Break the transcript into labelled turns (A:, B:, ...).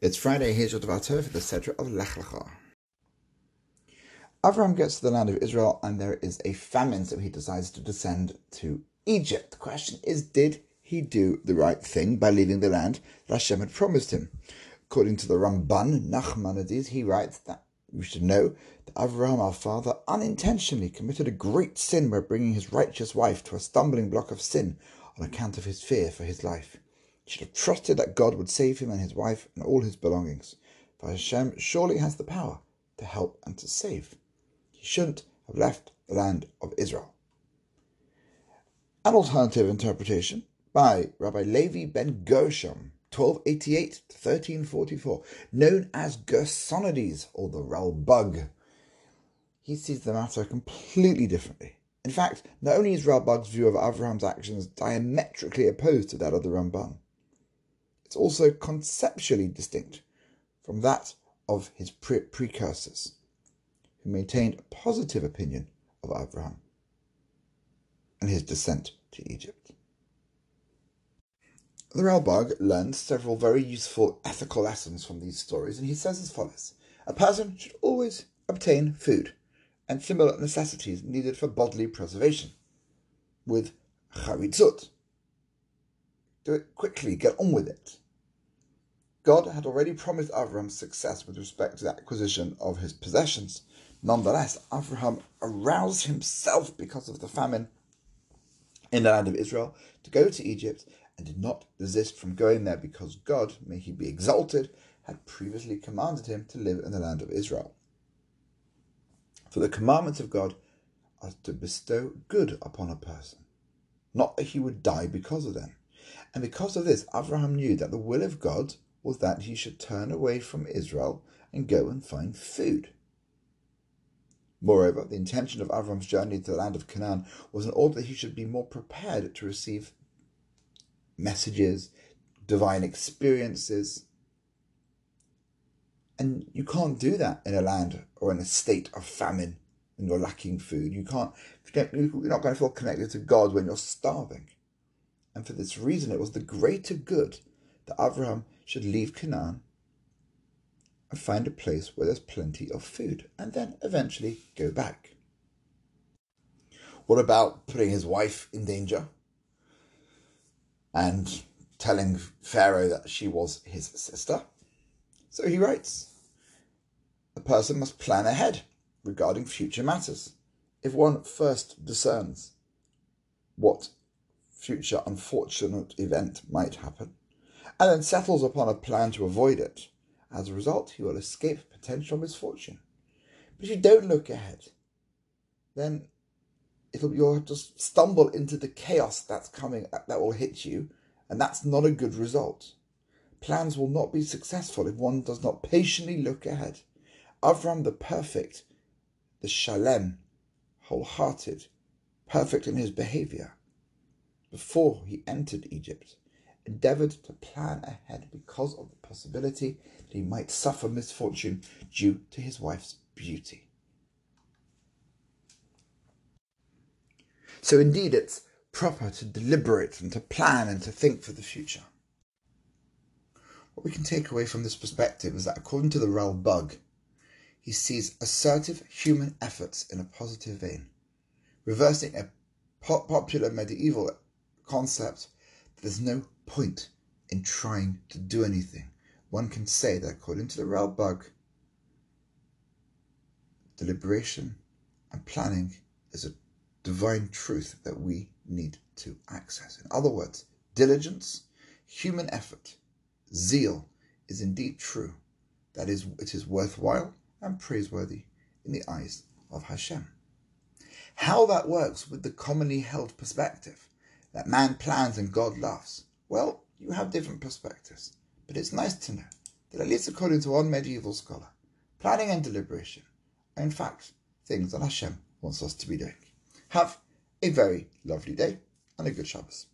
A: It's Friday, here's your Dvar Torah for the Sedra of oh, Lech Lecha. Avram gets to the land of Israel and there is a famine, so he decides to descend to Egypt. The question is, did he do the right thing by leaving the land that Hashem had promised him? According to the Ramban, Nachmanides, he writes that we should know that Avraham, our father, unintentionally committed a great sin by bringing his righteous wife to a stumbling block of sin on account of his fear for his life. Should have trusted that God would save him and his wife and all his belongings, for Hashem surely has the power to help and to save. He shouldn't have left the land of Israel. An alternative interpretation by Rabbi Levi ben Gershom, 1288 to 1344, known as Gersonides or the Ralbag. He sees the matter completely differently. In fact, not only is Ralbag's view of Avraham's actions diametrically opposed to that of the Ramban, it's also conceptually distinct from that of his pre- precursors, who maintained a positive opinion of Abraham and his descent to Egypt. The Ralbag learned several very useful ethical lessons from these stories, and he says as follows A person should always obtain food and similar necessities needed for bodily preservation with charitzut, do it quickly, get on with it. God had already promised Abraham success with respect to the acquisition of his possessions. Nonetheless, Abraham aroused himself because of the famine in the land of Israel to go to Egypt and did not desist from going there because God, may he be exalted, had previously commanded him to live in the land of Israel. For the commandments of God are to bestow good upon a person, not that he would die because of them. And because of this, Abraham knew that the will of God was that he should turn away from Israel and go and find food. Moreover, the intention of Avram's journey to the land of Canaan was in order that he should be more prepared to receive messages, divine experiences. And you can't do that in a land or in a state of famine and you're lacking food. You can't, you're not going to feel connected to God when you're starving. And for this reason, it was the greater good that Abraham should leave Canaan and find a place where there's plenty of food and then eventually go back. What about putting his wife in danger and telling Pharaoh that she was his sister? So he writes A person must plan ahead regarding future matters. If one first discerns what future unfortunate event might happen, and then settles upon a plan to avoid it. As a result, he will escape potential misfortune. But if you don't look ahead, then it'll you'll just stumble into the chaos that's coming uh, that will hit you, and that's not a good result. Plans will not be successful if one does not patiently look ahead. Avram the perfect, the shalem, wholehearted, perfect in his behavior, before he entered Egypt, endeavored to plan ahead because of the possibility that he might suffer misfortune due to his wife's beauty. So, indeed, it's proper to deliberate and to plan and to think for the future. What we can take away from this perspective is that, according to the Ralbag, he sees assertive human efforts in a positive vein, reversing a popular medieval concept there's no point in trying to do anything. One can say that according to the Ralbag, deliberation and planning is a divine truth that we need to access. In other words, diligence, human effort, zeal is indeed true. That is, it is worthwhile and praiseworthy in the eyes of Hashem. How that works with the commonly held perspective that man plans and God laughs well, you have different perspectives, but it's nice to know that, at least according to one medieval scholar, planning and deliberation are in fact things that Hashem wants us to be doing. Have a very lovely day and a good Shabbos.